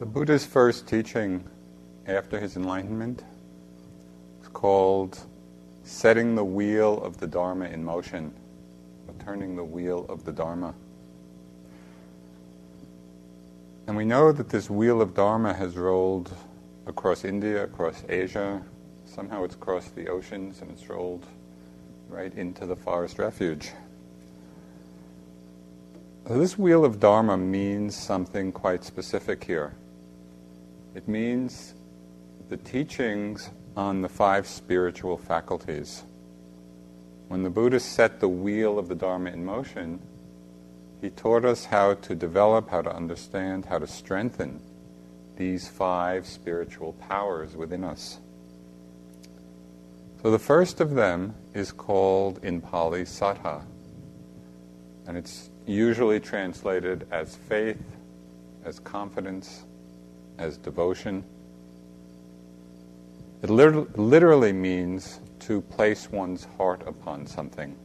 The Buddha's first teaching after his enlightenment is called setting the wheel of the Dharma in motion, or turning the wheel of the Dharma. And we know that this wheel of Dharma has rolled across India, across Asia, somehow it's crossed the oceans and it's rolled right into the forest refuge. This wheel of Dharma means something quite specific here. It means the teachings on the five spiritual faculties. When the Buddha set the wheel of the Dharma in motion, he taught us how to develop, how to understand, how to strengthen these five spiritual powers within us. So the first of them is called in Pali Saddha, and it's usually translated as faith, as confidence, as devotion. It literally means to place one's heart upon something.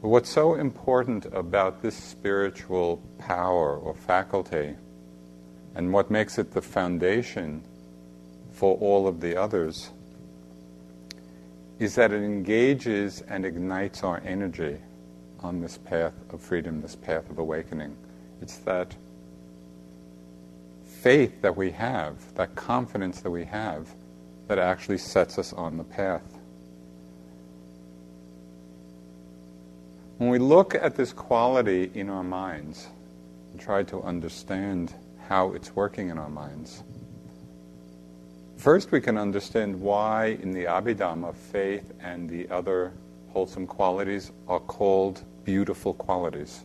But what's so important about this spiritual power or faculty, and what makes it the foundation for all of the others, is that it engages and ignites our energy on this path of freedom, this path of awakening. It's that faith that we have, that confidence that we have, that actually sets us on the path. When we look at this quality in our minds and try to understand how it's working in our minds, first we can understand why in the Abhidhamma faith and the other wholesome qualities are called beautiful qualities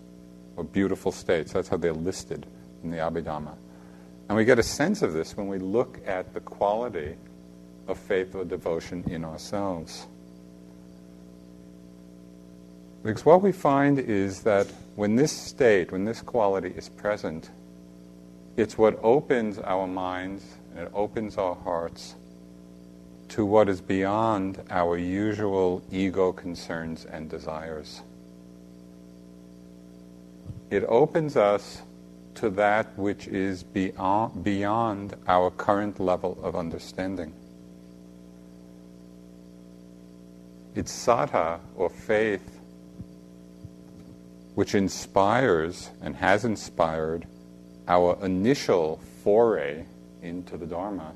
or beautiful states. That's how they're listed in the Abhidhamma. And we get a sense of this when we look at the quality of faith or devotion in ourselves. Because what we find is that when this state, when this quality is present, it's what opens our minds and it opens our hearts to what is beyond our usual ego concerns and desires. It opens us to that which is beyond, beyond our current level of understanding. It's saddha, or faith, which inspires and has inspired our initial foray into the Dharma.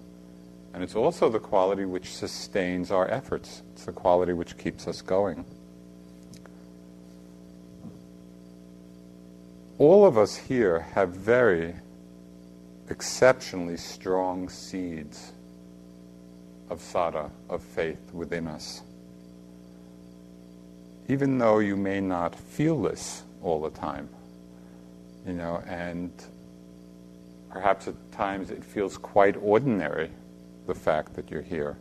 And it's also the quality which sustains our efforts. It's the quality which keeps us going. All of us here have very exceptionally strong seeds of saddha, of faith within us. Even though you may not feel this all the time, you know, and perhaps at times it feels quite ordinary, the fact that you're here.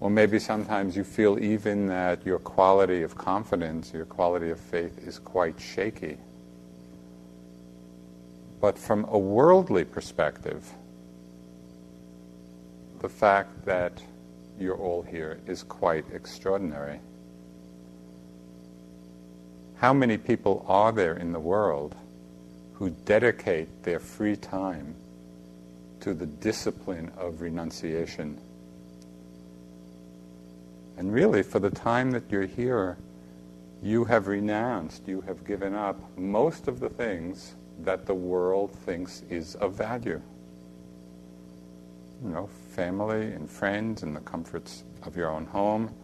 Or maybe sometimes you feel even that your quality of confidence, your quality of faith is quite shaky. But from a worldly perspective, the fact that you're all here is quite extraordinary. How many people are there in the world who dedicate their free time to the discipline of renunciation? And really, for the time that you're here, you have renounced, you have given up most of the things that the world thinks is of value. You know, family and friends and the comforts of your own home,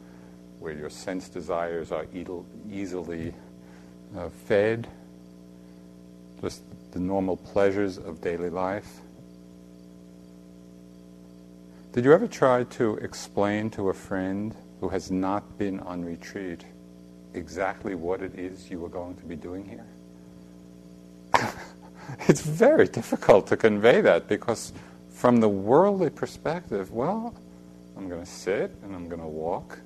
where your sense desires are easily uh, fed, just the normal pleasures of daily life. Did you ever try to explain to a friend who has not been on retreat exactly what it is you were going to be doing here? it's very difficult to convey that because, from the worldly perspective, well, I'm going to sit and I'm going to walk.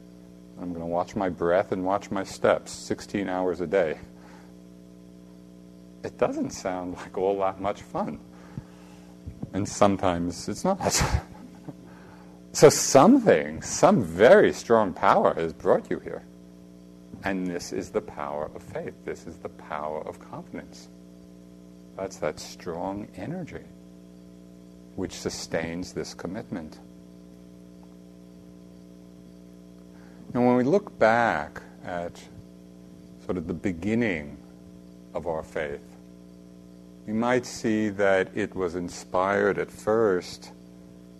And I'm going to watch my breath and watch my steps 16 hours a day. It doesn't sound like all that much fun. And sometimes it's not. So something, some very strong power has brought you here. And this is the power of faith. This is the power of confidence. That's that strong energy which sustains this commitment. And when we look back at sort of the beginning of our faith, we might see that it was inspired at first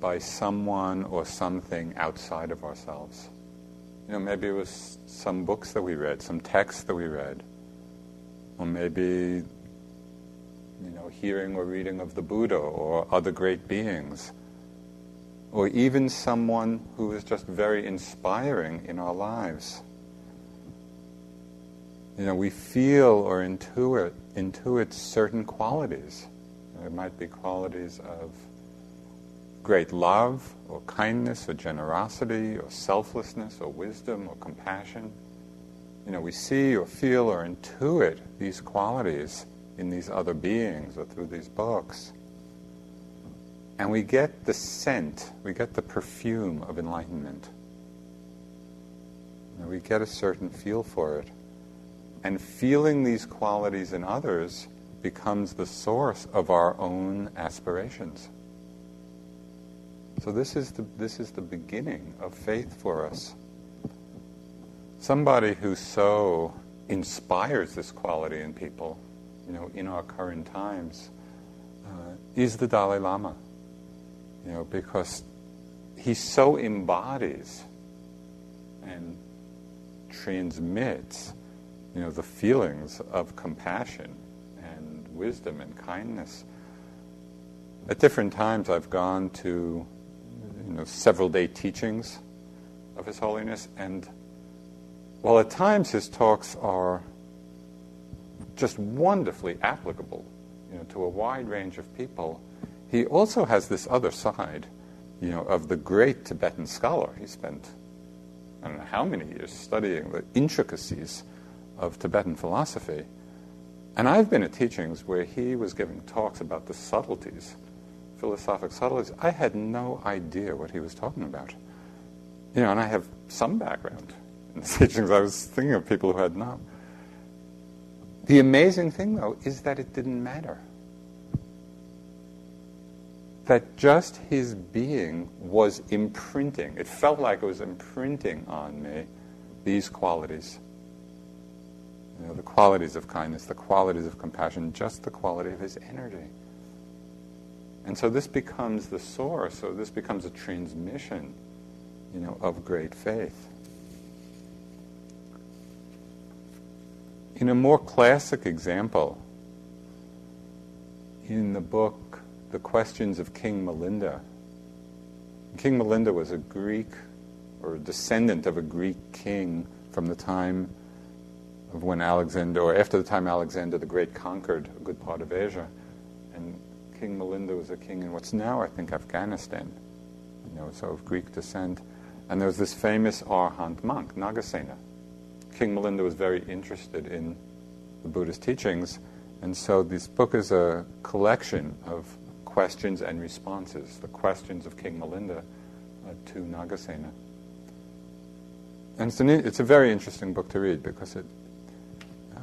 by someone or something outside of ourselves. You know, maybe it was some books that we read, some texts that we read, or maybe you know, hearing or reading of the Buddha or other great beings, or even someone who is just very inspiring in our lives. You know, we feel or intuit, intuit certain qualities. There might be qualities of great love or kindness or generosity or selflessness or wisdom or compassion. You know, we see or feel or intuit these qualities in these other beings or through these books. And we get the scent, we get the perfume of enlightenment. And we get a certain feel for it. And feeling these qualities in others becomes the source of our own aspirations. So this is the, this is the beginning of faith for us. Somebody who so inspires this quality in people you know, in our current times uh, is the Dalai Lama. You know, because he so embodies and transmits, you know, the feelings of compassion and wisdom and kindness. At different times, I've gone to, you know, several day teachings of His Holiness, and while at times his talks are just wonderfully applicable you know, to a wide range of people. He also has this other side, you know, of the great Tibetan scholar. He spent I don't know how many years studying the intricacies of Tibetan philosophy. And I've been at teachings where he was giving talks about the subtleties, philosophic subtleties. I had no idea what he was talking about. You know, and I have some background in the teachings. I was thinking of people who had not. The amazing thing, though, is that it didn't matter. That just his being was imprinting. It felt like it was imprinting on me these qualities. You know, the qualities of kindness, the qualities of compassion, just the quality of his energy. And so this becomes the source, so this becomes a transmission, you know, of great faith. In a more classic example, in the book The Questions of King Milinda, King Milinda was a Greek or a descendant of a Greek king from the time of when Alexander, or after the time Alexander the Great conquered a good part of Asia. And King Milinda was a king in what's now, I think, Afghanistan, you know, so of Greek descent. And there was this famous Arhat monk, Nagasena, King Milinda was very interested in the Buddhist teachings, and so this book is a collection of questions and responses, the questions of King Milinda uh, to Nagasena. And it's, an, it's, a very interesting book to read because it, uh,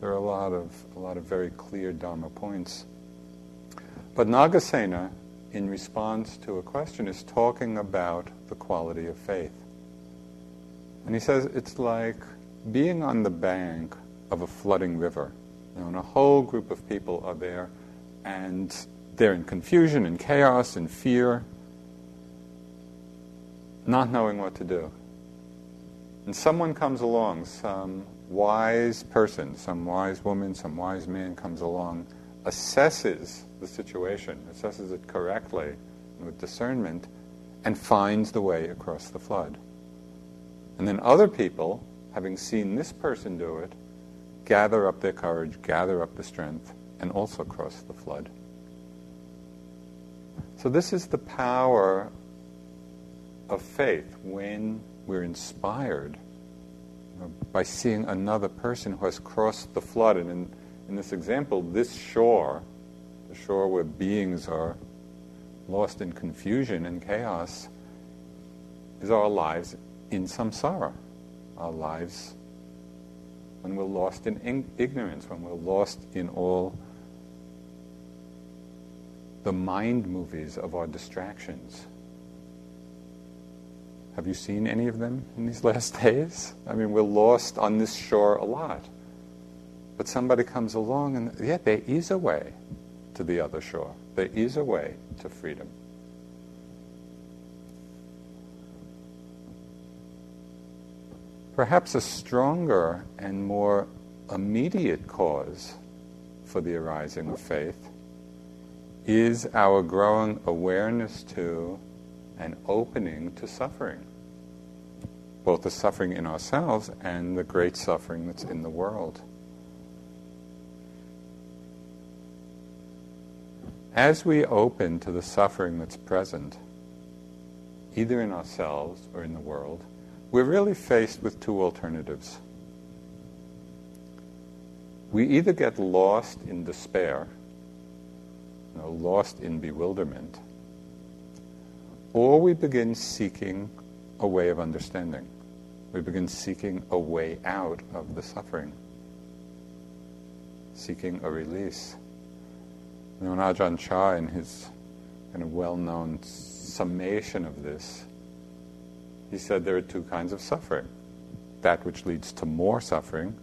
there are a lot of a lot of very clear Dharma points. But Nagasena, in response to a question, is talking about the quality of faith. And he says it's like being on the bank of a flooding river. You know, and a whole group of people are there, and they're in confusion and chaos and fear, not knowing what to do. And someone comes along, some wise person, some wise woman, some wise man comes along, assesses the situation, assesses it correctly with discernment, and finds the way across the flood. And then other people, having seen this person do it, gather up their courage, gather up the strength, and also cross the flood. So, this is the power of faith when we're inspired by seeing another person who has crossed the flood. And in, in this example, this shore, the shore where beings are lost in confusion and chaos, is our lives in samsara, our lives when we're lost in ignorance, when we're lost in all the mind movies of our distractions. Have you seen any of them in these last days? I mean, we're lost on this shore a lot. But somebody comes along and, yeah, there is a way to the other shore. There is a way to freedom. Perhaps a stronger and more immediate cause for the arising of faith is our growing awareness to and opening to suffering, both the suffering in ourselves and the great suffering that's in the world. As we open to the suffering that's present, either in ourselves or in the world, we're really faced with two alternatives. We either get lost in despair, you know, lost in bewilderment, or we begin seeking a way of understanding. We begin seeking a way out of the suffering, seeking a release. You know, Ajahn Chah, in his kind of well known summation of this, he said there are two kinds of suffering that which leads to more suffering,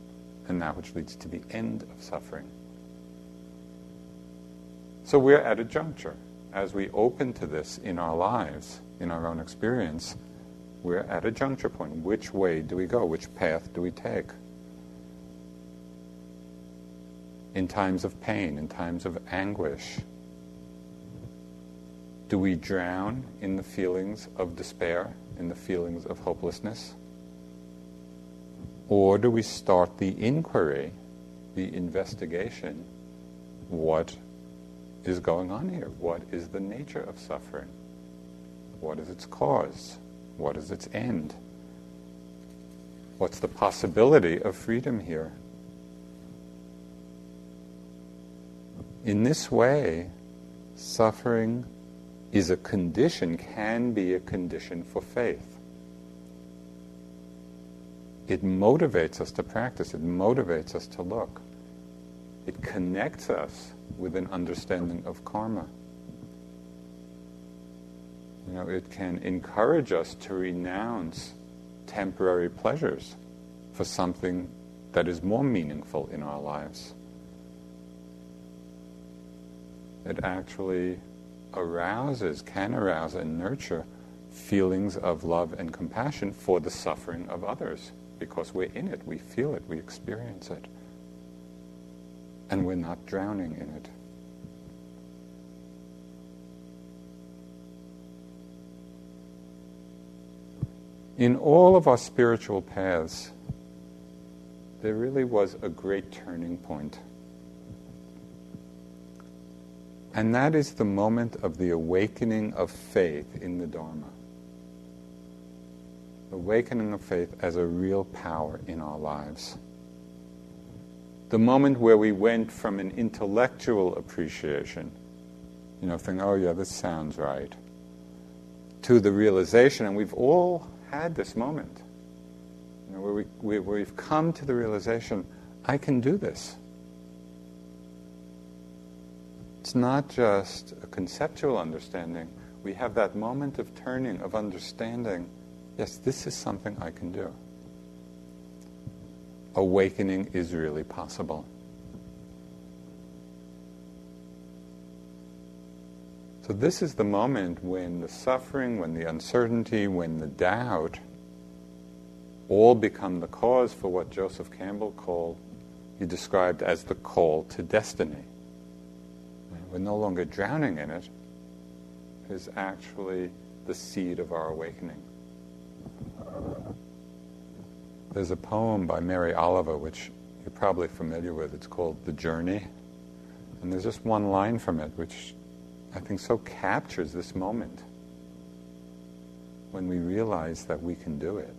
and that which leads to the end of suffering. So we're at a juncture. As we open to this in our lives, in our own experience, we're at a juncture point. Which way do we go? Which path do we take? In times of pain, in times of anguish, do we drown in the feelings of despair in the feelings of hopelessness? Or do we start the inquiry, the investigation? What is going on here? What is the nature of suffering? What is its cause? What is its end? What's the possibility of freedom here? In this way, suffering is a condition, can be a condition for faith. It motivates us to practice, it motivates us to look. It connects us with an understanding of karma. You know, it can encourage us to renounce temporary pleasures for something that is more meaningful in our lives. It actually arouses, can arouse and nurture feelings of love and compassion for the suffering of others because we're in it, we feel it, we experience it. And we're not drowning in it. In all of our spiritual paths, there really was a great turning point. And that is the moment of the awakening of faith in the Dharma. Awakening of faith as a real power in our lives. The moment where we went from an intellectual appreciation, you know, thinking, oh yeah, this sounds right, to the realization, and we've all had this moment, you know, where, we, we, where we've come to the realization, I can do this. It's not just a conceptual understanding. We have that moment of turning, of understanding yes, this is something I can do. Awakening is really possible. So, this is the moment when the suffering, when the uncertainty, when the doubt all become the cause for what Joseph Campbell called, he described as the call to destiny we're no longer drowning in it, is actually the seed of our awakening. There's a poem by Mary Oliver, which you're probably familiar with. It's called The Journey. And there's just one line from it, which I think so captures this moment when we realize that we can do it.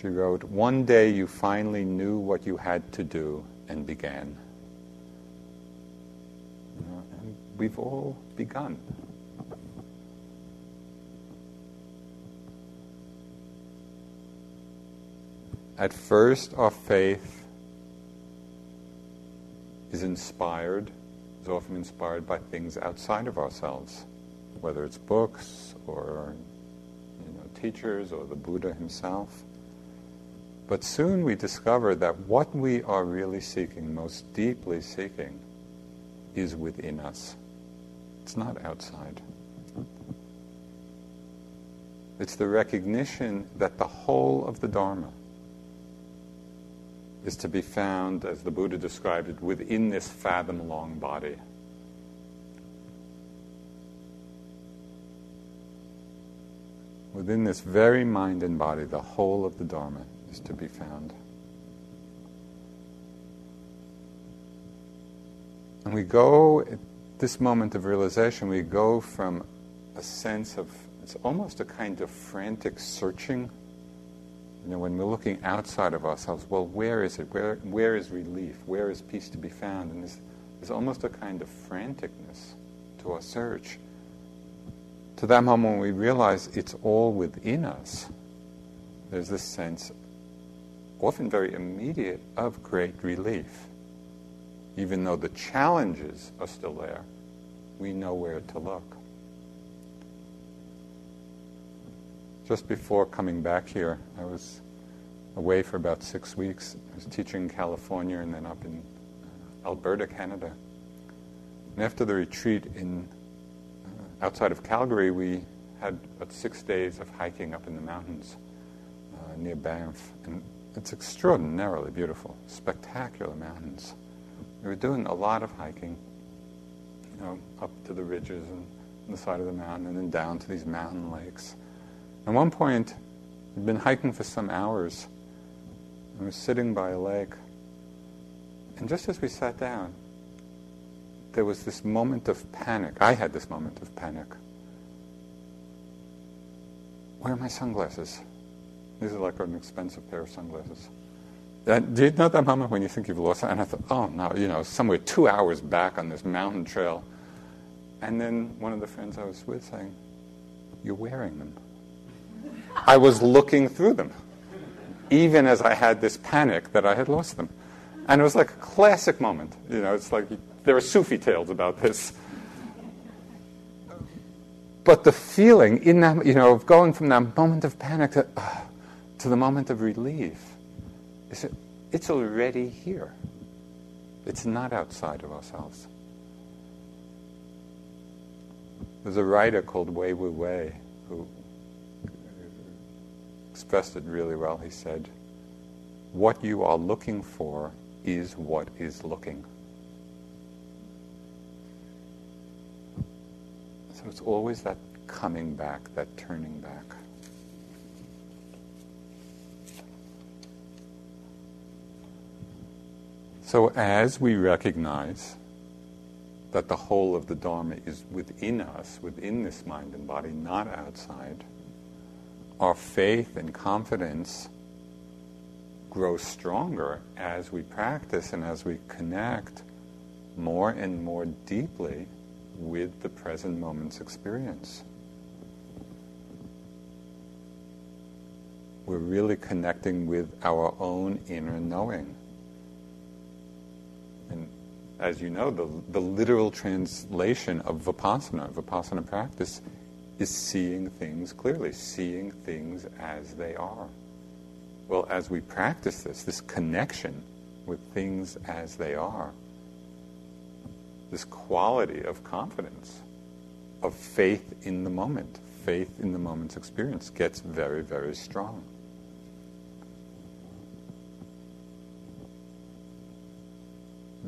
She wrote, One day you finally knew what you had to do and began. We've all begun. At first, our faith is inspired is often inspired by things outside of ourselves, whether it's books or you know, teachers or the Buddha himself. But soon we discover that what we are really seeking, most deeply seeking, is within us. It's not outside. It's the recognition that the whole of the Dharma is to be found, as the Buddha described it, within this fathom long body. Within this very mind and body, the whole of the Dharma is to be found. And we go, this moment of realization, we go from a sense of, it's almost a kind of frantic searching. You know, when we're looking outside of ourselves, well, where is it? Where, where is relief? Where is peace to be found? And there's, there's almost a kind of franticness to our search. To that moment when we realize it's all within us, there's this sense often very immediate, of great relief. Even though the challenges are still there, we know where to look. Just before coming back here, I was away for about six weeks. I was teaching in California and then up in Alberta, Canada. And after the retreat in uh, outside of Calgary, we had about six days of hiking up in the mountains uh, near Banff. And it's extraordinarily beautiful, spectacular mountains. We were doing a lot of hiking, you know, up to the ridges and the side of the mountain, and then down to these mountain lakes. At one point, we'd been hiking for some hours, and we were sitting by a lake. And just as we sat down, there was this moment of panic. I had this moment of panic. Where are my sunglasses? These are like an expensive pair of sunglasses. Do you know that moment when you think you've lost? And I thought, oh no, you know, somewhere two hours back on this mountain trail. And then one of the friends I was with saying, You're wearing them. I was looking through them, even as I had this panic that I had lost them. And it was like a classic moment. You know, it's like there are Sufi tales about this. But the feeling in that, you know, of going from that moment of panic to, uh, to the moment of relief it's already here. It's not outside of ourselves. There's a writer called Wei Wu Wei who expressed it really well. He said, What you are looking for is what is looking. So it's always that coming back, that turning back. So, as we recognize that the whole of the Dharma is within us, within this mind and body, not outside, our faith and confidence grow stronger as we practice and as we connect more and more deeply with the present moment's experience. We're really connecting with our own inner knowing. And as you know, the, the literal translation of vipassana, vipassana practice, is seeing things clearly, seeing things as they are. Well, as we practice this, this connection with things as they are, this quality of confidence, of faith in the moment, faith in the moment's experience gets very, very strong.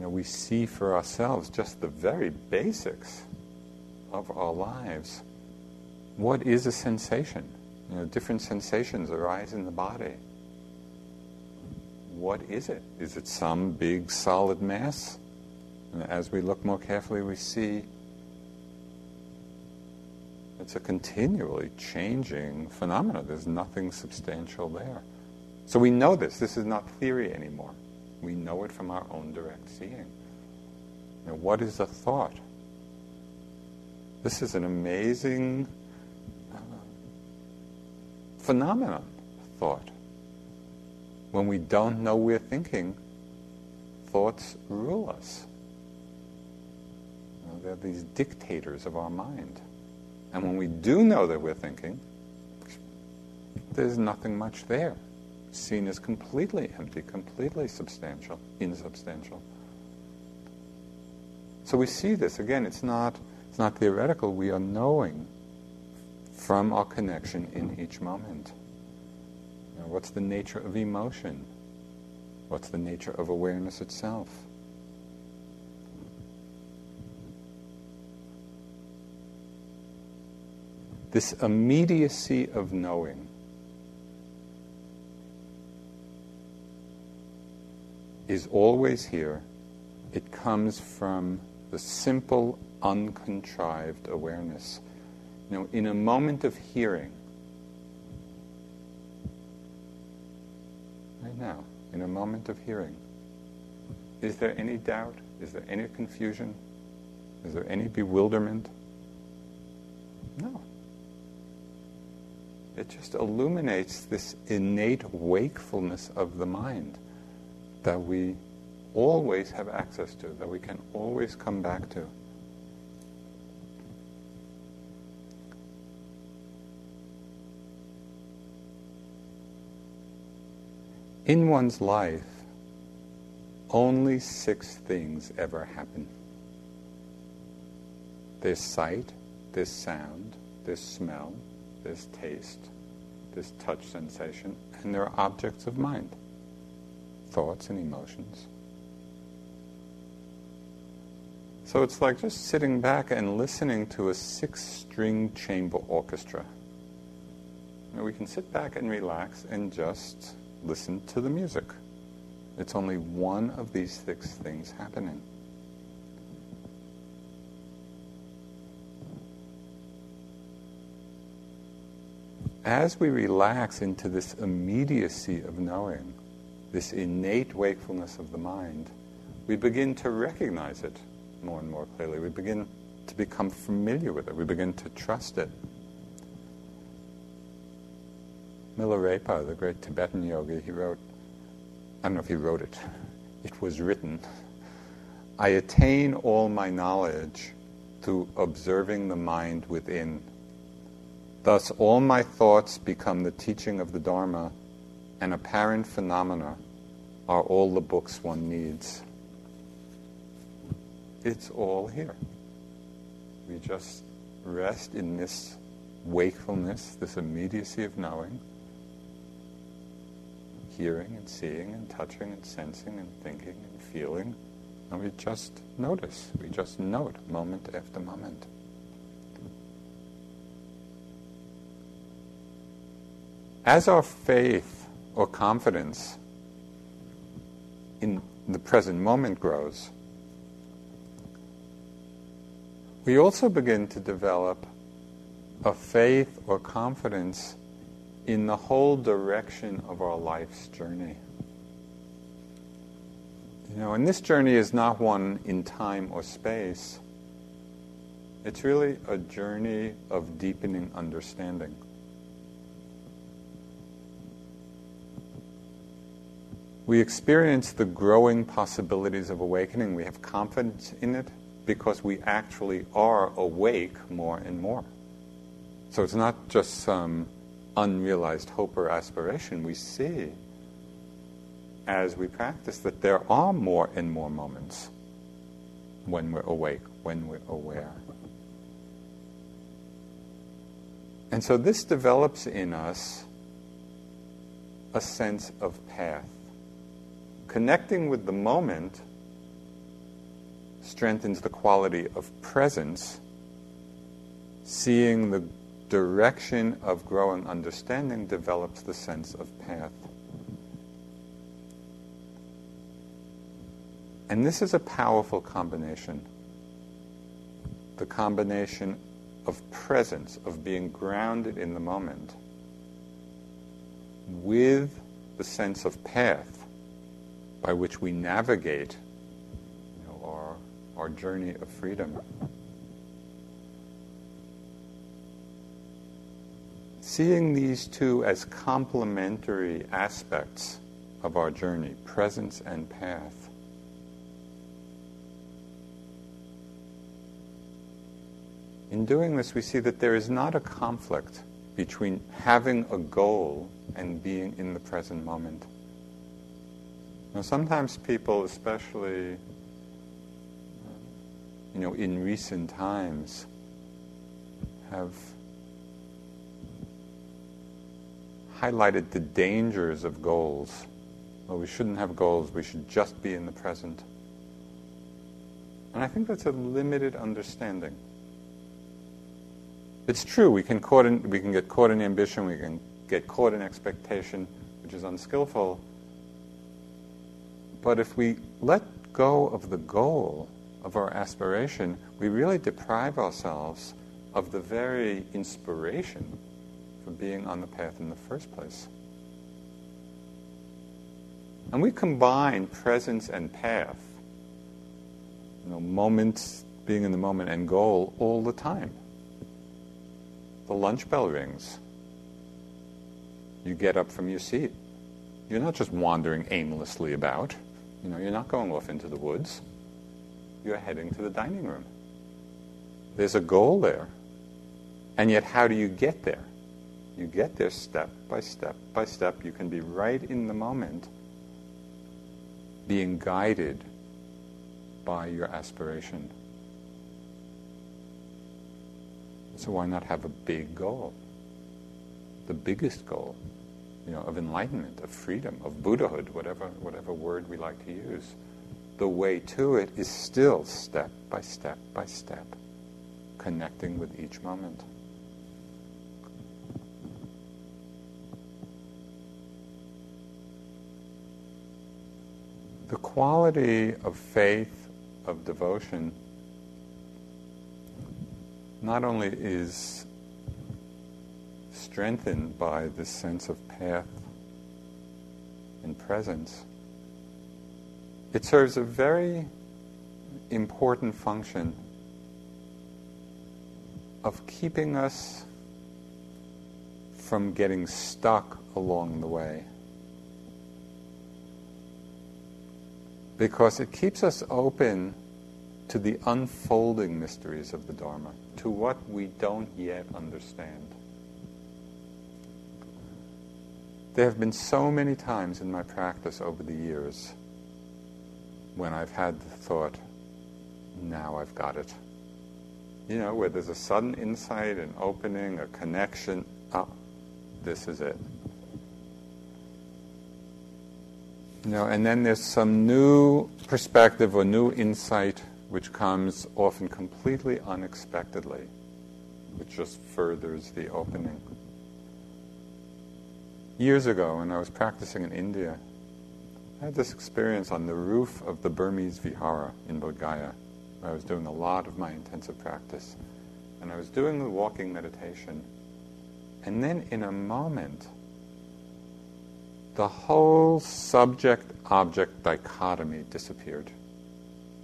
Know, we see for ourselves just the very basics of our lives. What is a sensation? You know, different sensations arise in the body. What is it? Is it some big solid mass? And as we look more carefully, we see it's a continually changing phenomenon. There's nothing substantial there. So we know this. This is not theory anymore. We know it from our own direct seeing. Now, what is a thought? This is an amazing uh, phenomenon, thought. When we don't know we're thinking, thoughts rule us. They're these dictators of our mind. And when we do know that we're thinking, there's nothing much there. Seen as completely empty, completely substantial, insubstantial. So we see this again. It's not it's not theoretical. We are knowing from our connection in each moment. Know, what's the nature of emotion? What's the nature of awareness itself? This immediacy of knowing is always here. It comes from the simple, uncontrived awareness. You know, in a moment of hearing, right now, in a moment of hearing, is there any doubt? Is there any confusion? Is there any bewilderment? No. It just illuminates this innate wakefulness of the mind that we always have access to, that we can always come back to. In one's life, only six things ever happen. There's sight, there's sound, there's smell, there's taste, there's touch sensation, and there are objects of mind thoughts and emotions. So it's like just sitting back and listening to a six string chamber orchestra. Know, we can sit back and relax and just listen to the music. It's only one of these six things happening. As we relax into this immediacy of knowing, this innate wakefulness of the mind, we begin to recognize it more and more clearly. We begin to become familiar with it. We begin to trust it. Milarepa, the great Tibetan yogi, he wrote, I don't know if he wrote it, it was written, I attain all my knowledge through observing the mind within. Thus, all my thoughts become the teaching of the Dharma and apparent phenomena are all the books one needs. It's all here. We just rest in this wakefulness, this immediacy of knowing, hearing and seeing and touching and sensing and thinking and feeling, and we just notice. We just note moment after moment. As our faith or confidence in the present moment grows, we also begin to develop a faith or confidence in the whole direction of our life's journey. You know, and this journey is not one in time or space. It's really a journey of deepening understanding. We experience the growing possibilities of awakening. We have confidence in it because we actually are awake more and more. So it's not just some unrealized hope or aspiration. We see as we practice that there are more and more moments when we're awake, when we're aware. And so this develops in us a sense of path connecting with the moment strengthens the quality of presence. Seeing the direction of growing understanding develops the sense of path. And this is a powerful combination. The combination of presence, of being grounded in the moment, with the sense of path by which we navigate you know, our, our journey of freedom. Seeing these two as complementary aspects of our journey, presence and path, in doing this, we see that there is not a conflict between having a goal and being in the present moment. Now, sometimes people, especially you know, in recent times, have highlighted the dangers of goals. Well, we shouldn't have goals, we should just be in the present. And I think that's a limited understanding. It's true, we can, in, we can get caught in ambition, we can get caught in expectation, which is unskillful. But if we let go of the goal, of our aspiration, we really deprive ourselves of the very inspiration for being on the path in the first place. And we combine presence and path, you know, moments, being in the moment, and goal all the time. The lunch bell rings. You get up from your seat. You're not just wandering aimlessly about. You know, you're not going off into the woods. You're heading to the dining room. There's a goal there. And yet, how do you get there? You get there step by step by step. You can be right in the moment, being guided by your aspiration. So, why not have a big goal? The biggest goal, you know, of enlightenment, of freedom, of Buddhahood, whatever, whatever word we like to use. The way to it is still step by step by step, connecting with each moment. the quality of faith, of devotion, not only is strengthened by this sense of path and presence, it serves a very important function of keeping us from getting stuck along the way. because it keeps us open to the unfolding mysteries of the Dharma, to what we don't yet understand. There have been so many times in my practice over the years when I've had the thought, now I've got it. You know, where there's a sudden insight, an opening, a connection. Oh, this is it. You know, and then there's some new perspective or new insight which comes often completely unexpectedly, which just furthers the opening. Years ago, when I was practicing in India, I had this experience on the roof of the Burmese Vihara in Bodh Gaya, I was doing a lot of my intensive practice. And I was doing the walking meditation. And then in a moment, the whole subject object dichotomy disappeared.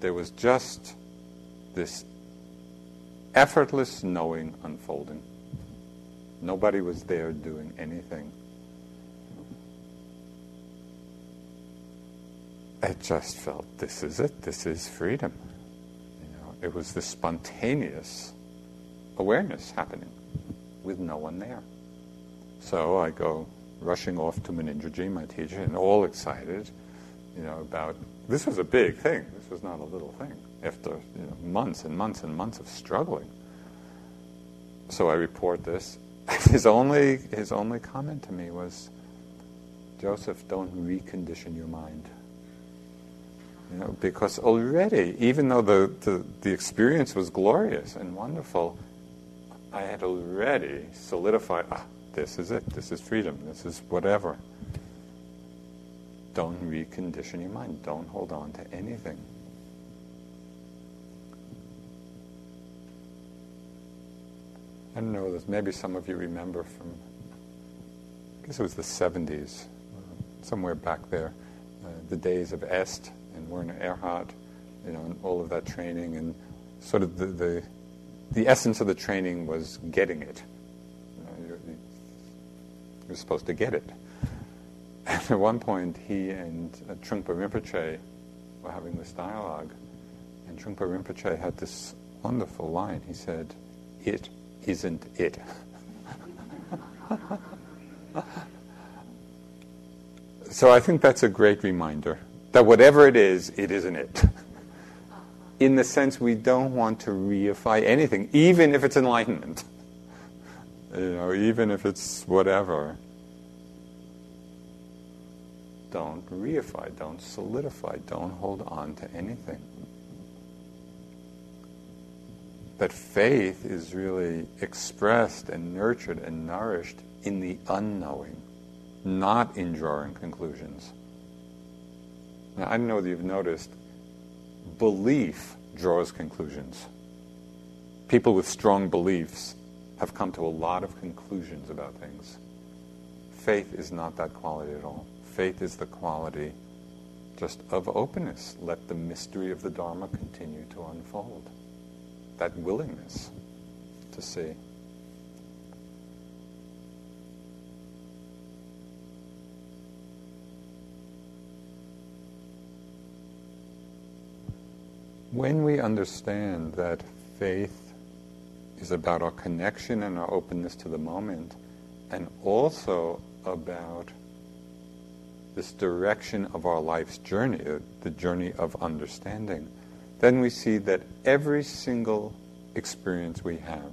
There was just this effortless knowing unfolding. Nobody was there doing anything. It just felt this is it, this is freedom. You know, it was this spontaneous awareness happening with no one there. So I go rushing off to Munindraji, my teacher, and all excited, you know, about this was a big thing. This was not a little thing. After you know, months and months and months of struggling, so I report this. His only his only comment to me was, Joseph, don't recondition your mind. You know, because already, even though the, the, the experience was glorious and wonderful, I had already solidified, ah, this is it. This is freedom. This is whatever. Don't recondition your mind. Don't hold on to anything. I don't know, maybe some of you remember from, I guess it was the 70s, uh, somewhere back there, uh, the days of Est and Werner Erhard, you know, and all of that training, and sort of the, the, the essence of the training was getting it. You're supposed to get it. And at one point, he and uh, Trungpa Rinpoche were having this dialogue, and Trungpa Rinpoche had this wonderful line. He said, it isn't it. so I think that's a great reminder that whatever it is, it isn't it. In the sense we don't want to reify anything, even if it's enlightenment. You know, even if it's whatever. Don't reify, don't solidify, don't hold on to anything. But faith is really expressed and nurtured and nourished in the unknowing, not in drawing conclusions. Now, I don't know that you've noticed, belief draws conclusions. People with strong beliefs have come to a lot of conclusions about things. Faith is not that quality at all. Faith is the quality just of openness. Let the mystery of the Dharma continue to unfold that willingness to see. When we understand that faith is about our connection and our openness to the moment, and also about this direction of our life's journey, uh, the journey of understanding, then we see that every single experience we have,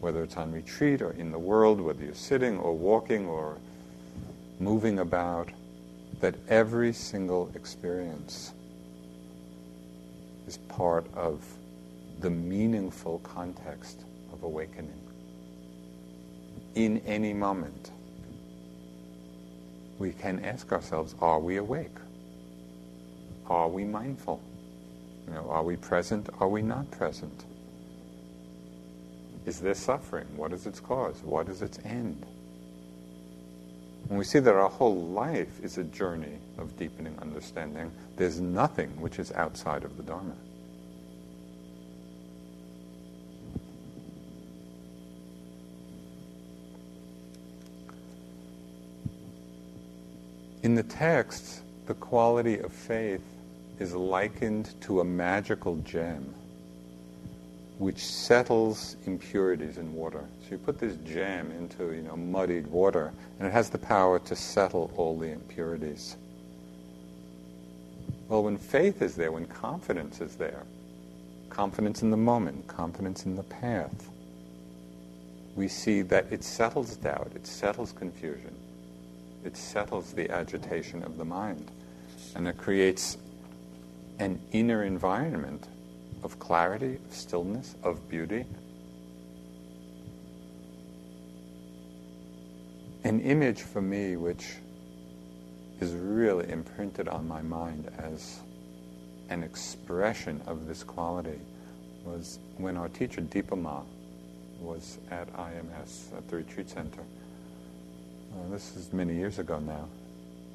whether it's on retreat or in the world, whether you're sitting or walking or moving about, that every single experience is part of the meaningful context of awakening. In any moment, we can ask ourselves, are we awake? Are we mindful? You know, are we present? Are we not present? Is there suffering? What is its cause? What is its end? When we see that our whole life is a journey of deepening understanding, there's nothing which is outside of the Dharma. In the text, the quality of faith is likened to a magical gem which settles impurities in water. So you put this gem into you know muddied water, and it has the power to settle all the impurities. Well, when faith is there, when confidence is there, confidence in the moment, confidence in the path, we see that it settles doubt, it settles confusion, it settles the agitation of the mind, and it creates an inner environment of clarity, of stillness, of beauty. An image for me which is really imprinted on my mind as an expression of this quality was when our teacher Dipa Ma was at IMS, at the retreat center. Uh, this is many years ago now.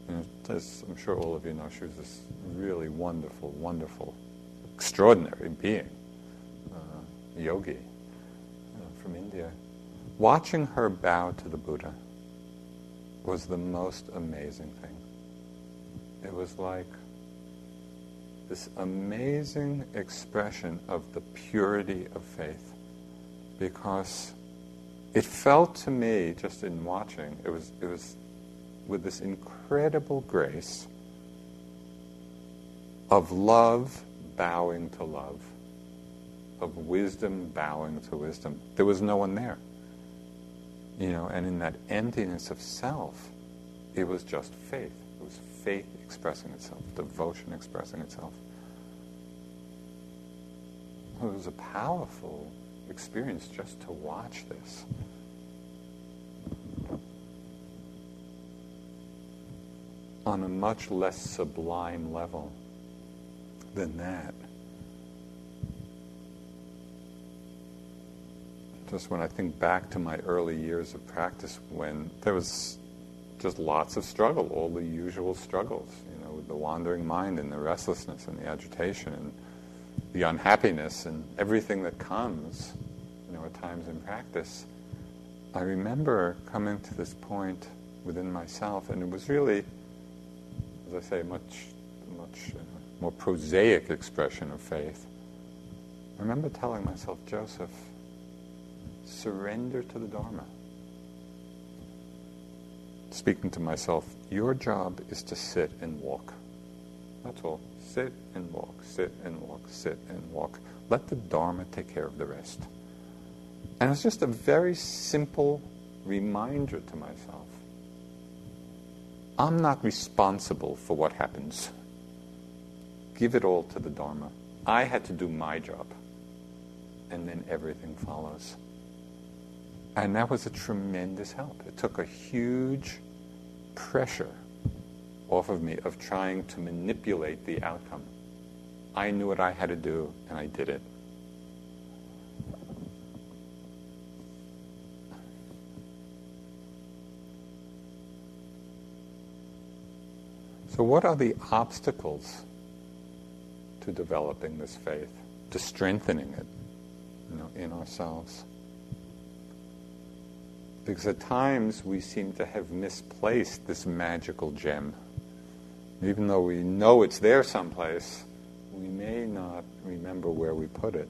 Know, as I'm sure all of you know, she was this really wonderful, wonderful, extraordinary being, uh, yogi uh, from India. Watching her bow to the Buddha was the most amazing thing. It was like this amazing expression of the purity of faith because it felt to me just in watching it was it was with this incredible grace of love bowing to love, of wisdom bowing to wisdom. There was no one there. You know, and in that emptiness of self, it was just faith. It was faith expressing itself, devotion expressing itself. It was a powerful experience just to watch this. on a much less sublime level than that. Just when I think back to my early years of practice, when there was just lots of struggle, all the usual struggles, you know, with the wandering mind and the restlessness and the agitation and the unhappiness and everything that comes, you know, at times in practice. I remember coming to this point within myself, and it was really as I say, much, much uh, more prosaic expression of faith. I remember telling myself, Joseph, Surrender to the Dharma. Speaking to myself, your job is to sit and walk. That's all. Sit and walk, sit and walk, sit and walk. Let the Dharma take care of the rest. And it's just a very simple reminder to myself. I'm not responsible for what happens. Give it all to the Dharma. I had to do my job. And then everything follows. And that was a tremendous help. It took a huge pressure off of me of trying to manipulate the outcome. I knew what I had to do, and I did it. So, what are the obstacles to developing this faith, to strengthening it you know, in ourselves? Because at times we seem to have misplaced this magical gem. Even though we know it's there someplace, we may not remember where we put it.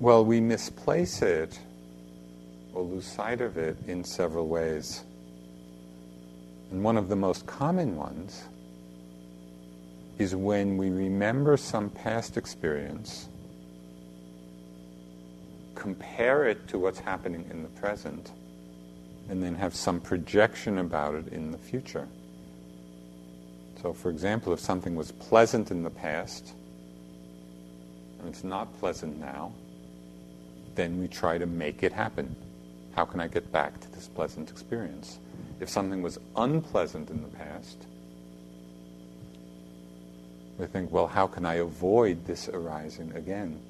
Well, we misplace it or lose sight of it in several ways. And one of the most common ones is when we remember some past experience, compare it to what's happening in the present, and then have some projection about it in the future. So, for example, if something was pleasant in the past and it's not pleasant now, then we try to make it happen. How can I get back to this pleasant experience? If something was unpleasant in the past, we think, well, how can I avoid this arising again?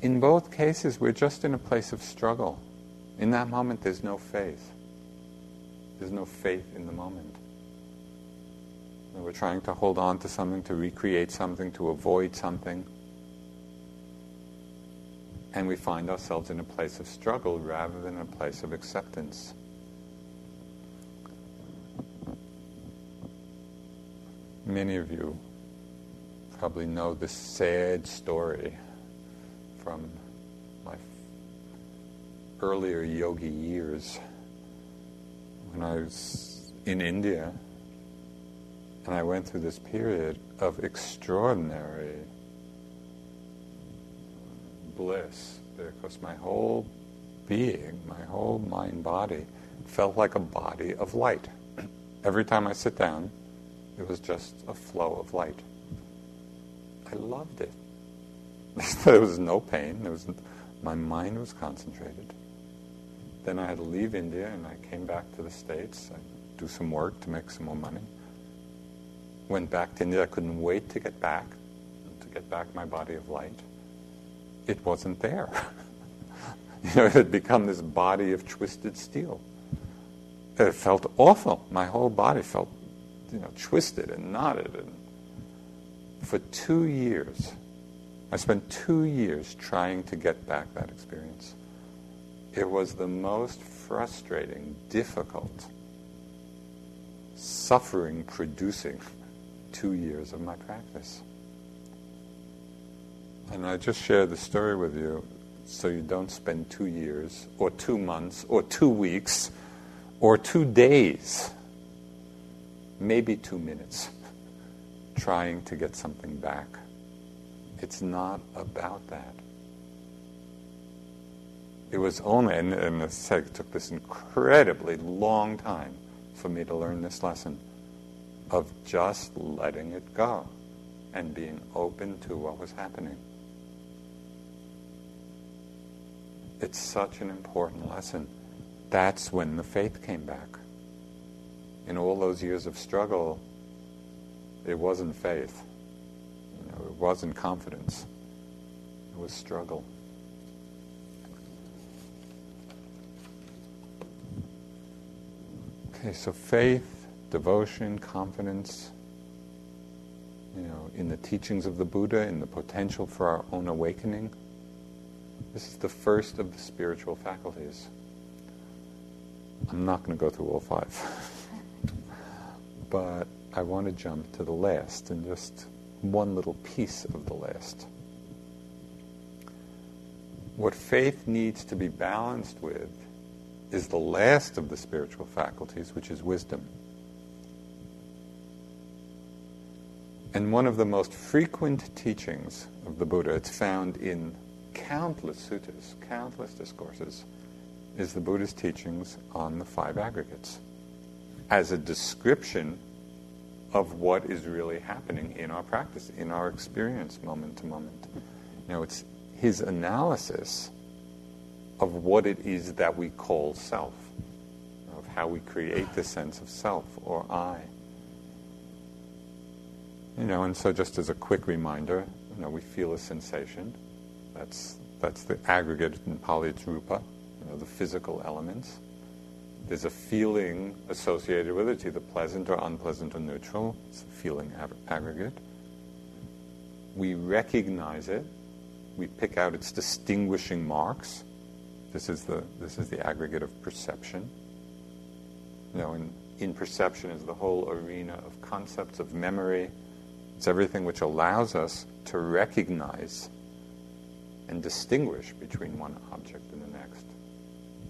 In both cases, we're just in a place of struggle. In that moment, there's no faith. There's no faith in the moment. And we're trying to hold on to something, to recreate something, to avoid something. And we find ourselves in a place of struggle rather than a place of acceptance. Many of you probably know this sad story from my earlier yogi years when I was in India and I went through this period of extraordinary bliss because my whole being, my whole mind body felt like a body of light. Every time I sit down, it was just a flow of light. I loved it. there was no pain. There was, my mind was concentrated. Then I had to leave India and I came back to the States. I do some work to make some more money. Went back to India. I couldn't wait to get back, to get back my body of light. It wasn't there. you know, it had become this body of twisted steel. It felt awful. My whole body felt, you know, twisted and knotted. And for two years, I spent two years trying to get back that experience. It was the most frustrating, difficult, suffering producing two years of my practice. And I just share the story with you so you don't spend two years, or two months, or two weeks, or two days, maybe two minutes, trying to get something back. It's not about that. It was only, and, and it took this incredibly long time for me to learn this lesson of just letting it go and being open to what was happening. It's such an important lesson. That's when the faith came back. In all those years of struggle, it wasn't faith. You know, it wasn't confidence. It was struggle. Okay, so faith, devotion, confidence, you know, in the teachings of the Buddha, in the potential for our own awakening. This is the first of the spiritual faculties. I'm not going to go through all five. but I want to jump to the last and just one little piece of the last. What faith needs to be balanced with is the last of the spiritual faculties, which is wisdom. And one of the most frequent teachings of the Buddha, it's found in countless suttas, countless discourses, is the Buddha's teachings on the five aggregates as a description of what is really happening in our practice, in our experience, moment to moment. You know, it's his analysis of what it is that we call self, of how we create the sense of self or I. You know, and so just as a quick reminder, you know, we feel a sensation. That's that's the aggregate in Pali it's rupa, you know, the physical elements. There's a feeling associated with it, either pleasant or unpleasant or neutral. It's a feeling ag- aggregate. We recognize it. We pick out its distinguishing marks. This is the this is the aggregate of perception. You know, in, in perception is the whole arena of concepts of memory, it's everything which allows us to recognize and distinguish between one object and the next.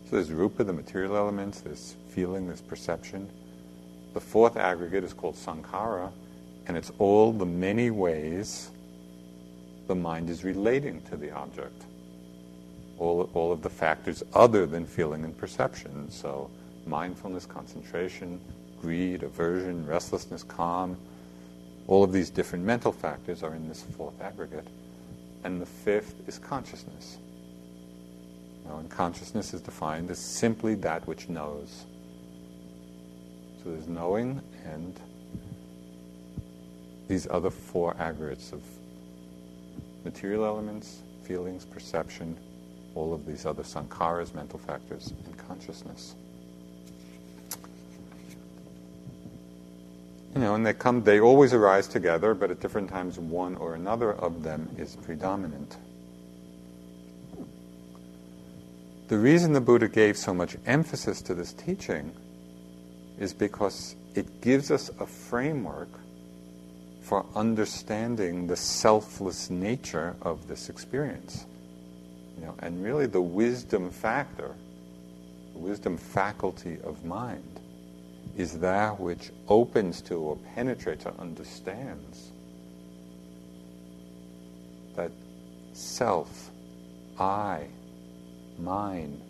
So there's rupa, the material elements, there's feeling, there's perception. The fourth aggregate is called sankhara, and it's all the many ways the mind is relating to the object. All, all of the factors other than feeling and perception. So mindfulness, concentration, greed, aversion, restlessness, calm, all of these different mental factors are in this fourth aggregate. And the fifth is consciousness. Now, and consciousness is defined as simply that which knows. So there's knowing and these other four aggregates of material elements, feelings, perception, all of these other sankharas, mental factors, and consciousness. You know, and they come, they always arise together, but at different times one or another of them is predominant. The reason the Buddha gave so much emphasis to this teaching is because it gives us a framework for understanding the selfless nature of this experience. You know, and really the wisdom factor, the wisdom faculty of mind is that which opens to or penetrates or understands that self, I, mine,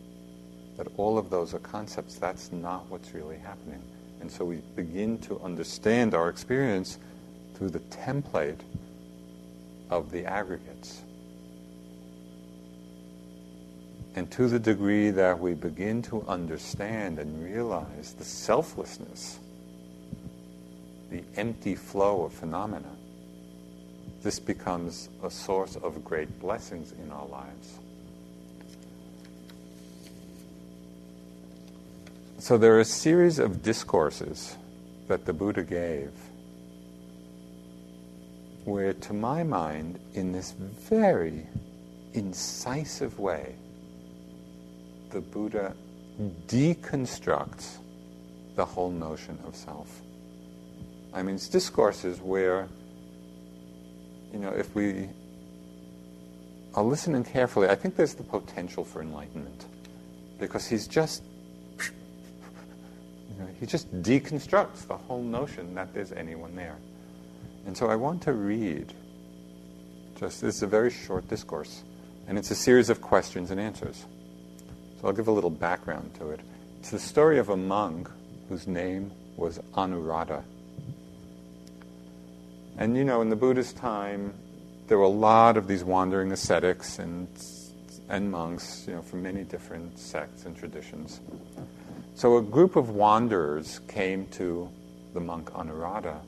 that all of those are concepts. That's not what's really happening. And so we begin to understand our experience through the template of the aggregates. And to the degree that we begin to understand and realize the selflessness, the empty flow of phenomena, this becomes a source of great blessings in our lives. So there are a series of discourses that the Buddha gave where, to my mind, in this very incisive way, the Buddha deconstructs the whole notion of self. I mean, it's discourses where, you know, if we are listening carefully, I think there's the potential for enlightenment. Because he's just, you know, he just deconstructs the whole notion that there's anyone there. And so I want to read, just, this is a very short discourse, and it's a series of questions and answers. So I'll give a little background to it. It's the story of a monk whose name was Anuruddha. And you know, in the Buddhist time, there were a lot of these wandering ascetics and, and monks, you know, from many different sects and traditions. So a group of wanderers came to the monk Anuruddha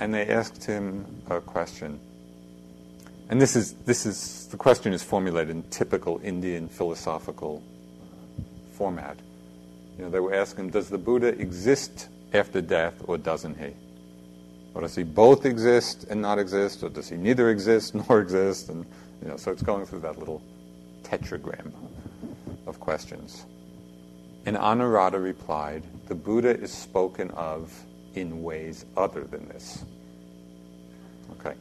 and they asked him a question. And this is, this is, the question is formulated in typical Indian philosophical format. You know, they were asking, does the Buddha exist after death or doesn't he? Or does he both exist and not exist, or does he neither exist nor exist? And, you know, so it's going through that little tetragram of questions. And Anuruddha replied, the Buddha is spoken of in ways other than this. Okay.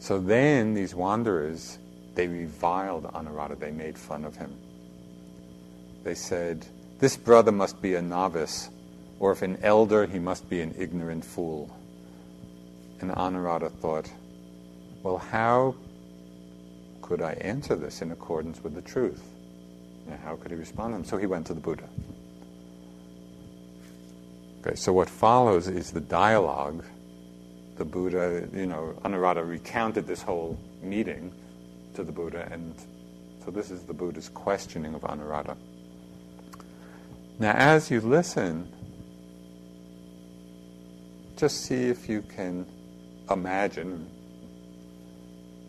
So then these wanderers, they reviled Anuruddha, they made fun of him. They said, This brother must be a novice, or if an elder, he must be an ignorant fool. And Anuruddha thought, Well, how could I answer this in accordance with the truth? How could he respond? So he went to the Buddha. Okay, so what follows is the dialogue. The Buddha, you know, Anuruddha recounted this whole meeting to the Buddha, and so this is the Buddha's questioning of Anuruddha. Now, as you listen, just see if you can imagine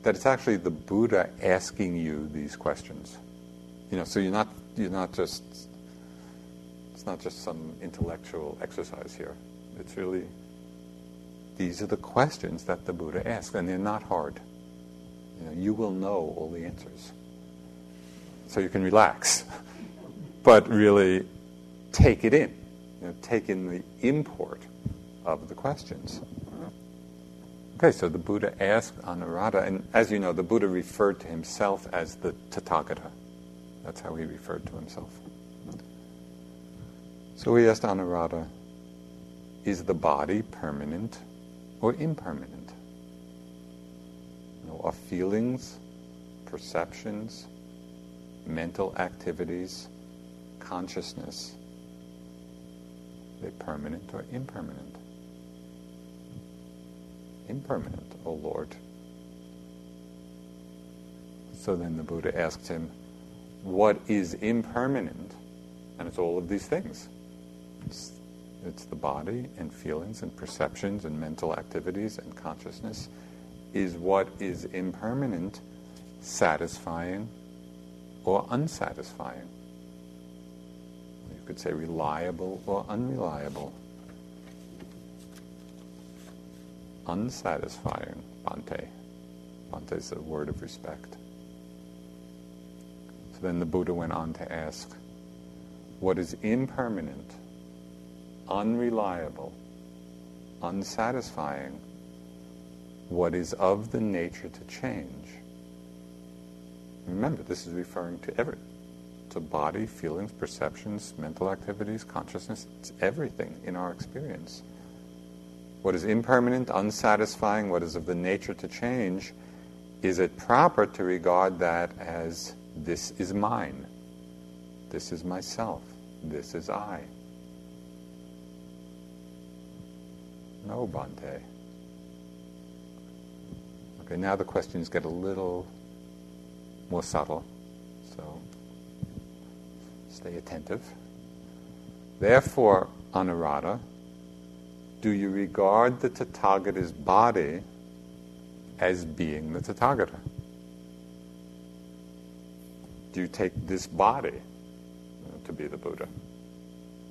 that it's actually the Buddha asking you these questions. You know, so you're not you're not just it's not just some intellectual exercise here. It's really these are the questions that the Buddha asks, and they're not hard. You know, you will know all the answers. So you can relax. but really take it in. You know, take in the import of the questions. Okay, so the Buddha asked Anuruddha, and as you know, the Buddha referred to himself as the Tathagata. That's how he referred to himself. So he asked Anuruddha, is the body permanent or impermanent? You know, are feelings, perceptions, mental activities, consciousness, they permanent or impermanent? impermanent, O Lord. So then the Buddha asked him, What is impermanent? And it's all of these things. It's, it's the body and feelings and perceptions and mental activities and consciousness. Is what is impermanent satisfying or unsatisfying? You could say reliable or unreliable. unsatisfying, Bhante. Bhante is a word of respect. Then the Buddha went on to ask, what is impermanent, unreliable, unsatisfying, what is of the nature to change? Remember, this is referring to every, to body, feelings, perceptions, mental activities, consciousness. It's everything in our experience what is impermanent, unsatisfying, what is of the nature to change, is it proper to regard that as this is mine, this is myself, this is I? No, Bhante. Okay, now the questions get a little more subtle, so stay attentive. Therefore, Anuruddha, do you regard the Tathagata's body as being the Tathagata? Do you take this body uh, to be the Buddha,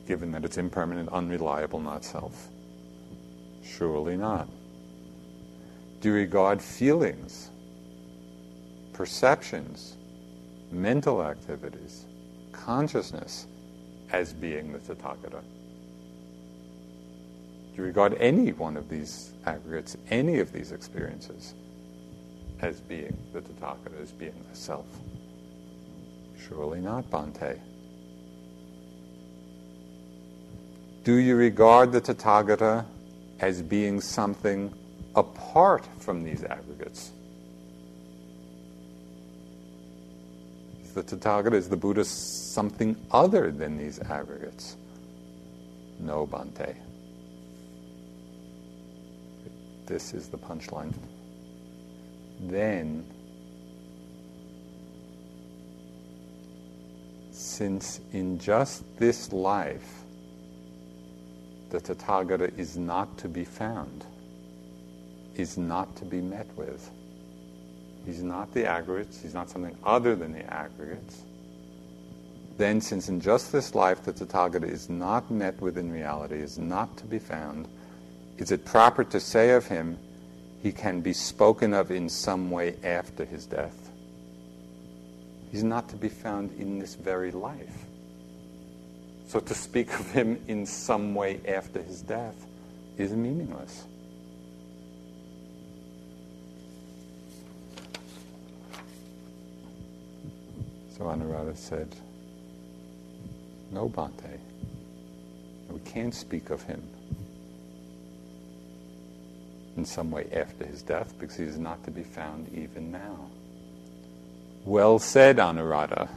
given that it's impermanent, unreliable, not self? Surely not. Do you regard feelings, perceptions, mental activities, consciousness as being the Tathagata? Do you regard any one of these aggregates, any of these experiences, as being the Tathagata, as being the self? Surely not, Bhante. Do you regard the Tathagata as being something apart from these aggregates? Is the Tathagata, is the Buddha something other than these aggregates? No, Bhante. This is the punchline. Then, since in just this life the Tathagata is not to be found, is not to be met with, he's not the aggregates, he's not something other than the aggregates, then since in just this life the Tathagata is not met with in reality, is not to be found, is it proper to say of him, he can be spoken of in some way after his death? is not to be found in this very life. So to speak of him in some way after his death is meaningless. So Anuradha said, No, Bhante, we can't speak of him in some way after his death because he is not to be found even now. Well said, Anuradha.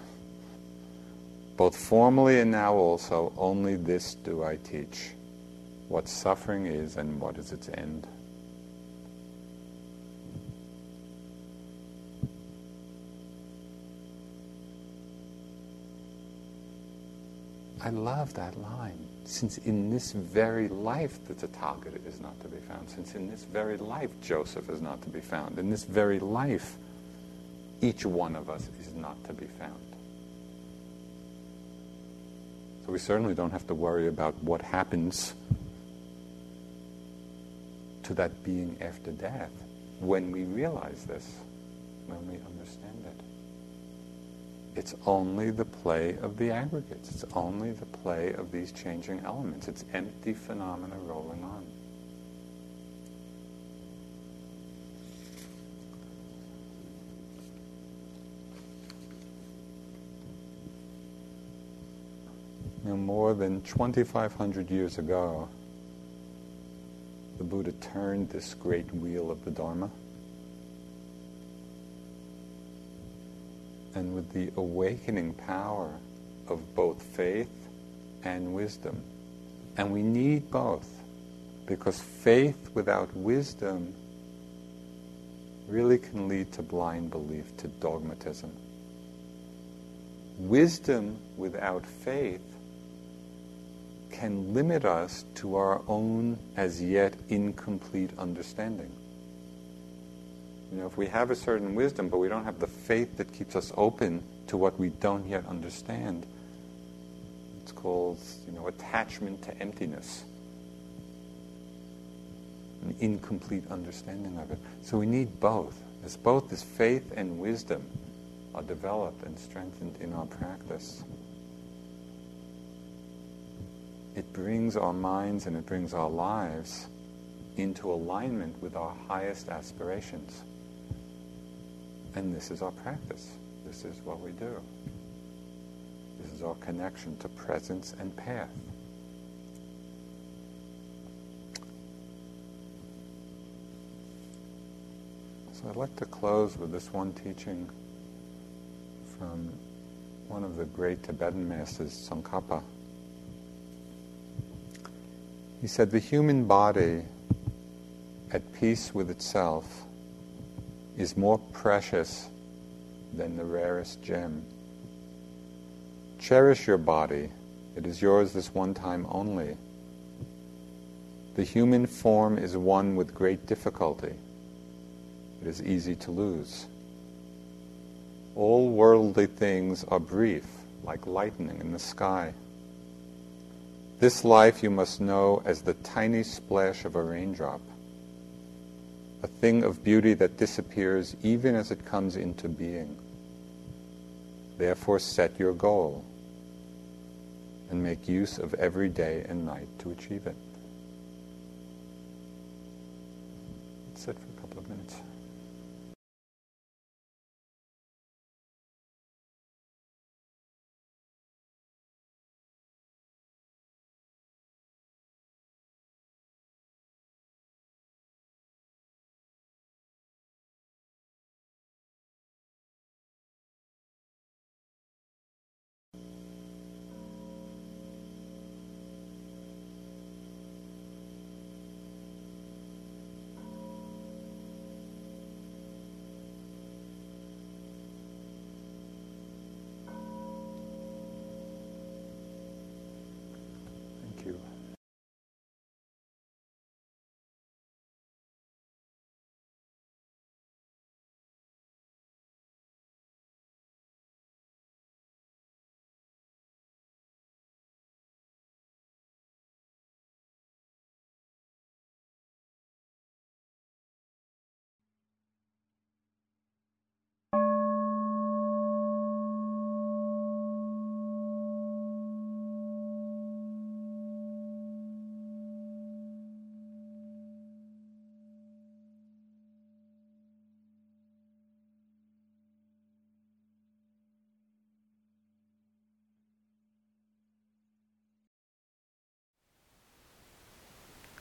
Both formally and now also, only this do I teach what suffering is and what is its end. I love that line. Since in this very life the Tathagata is not to be found, since in this very life Joseph is not to be found, in this very life each one of us is not to be found. So we certainly don't have to worry about what happens to that being after death when we realize this, when we understand it. It's only the play of the aggregates. It's only the play of these changing elements. It's empty phenomena rolling on. More than 2,500 years ago, the Buddha turned this great wheel of the Dharma. and with the awakening power of both faith and wisdom. And we need both because faith without wisdom really can lead to blind belief, to dogmatism. Wisdom without faith can limit us to our own as yet incomplete understanding. You know, if we have a certain wisdom, but we don't have the faith that keeps us open to what we don't yet understand, it's called, you know, attachment to emptiness. An incomplete understanding of it. So we need both. As both as faith and wisdom are developed and strengthened in our practice. It brings our minds and it brings our lives into alignment with our highest aspirations. And this is our practice. This is what we do. This is our connection to presence and path. So I'd like to close with this one teaching from one of the great Tibetan masters, Tsongkhapa. He said, The human body, at peace with itself, is more precious than the rarest gem. Cherish your body. It is yours this one time only. The human form is won with great difficulty. It is easy to lose. All worldly things are brief, like lightning in the sky. This life you must know as the tiny splash of a raindrop a thing of beauty that disappears even as it comes into being. Therefore, set your goal and make use of every day and night to achieve it. Sit for a couple of minutes.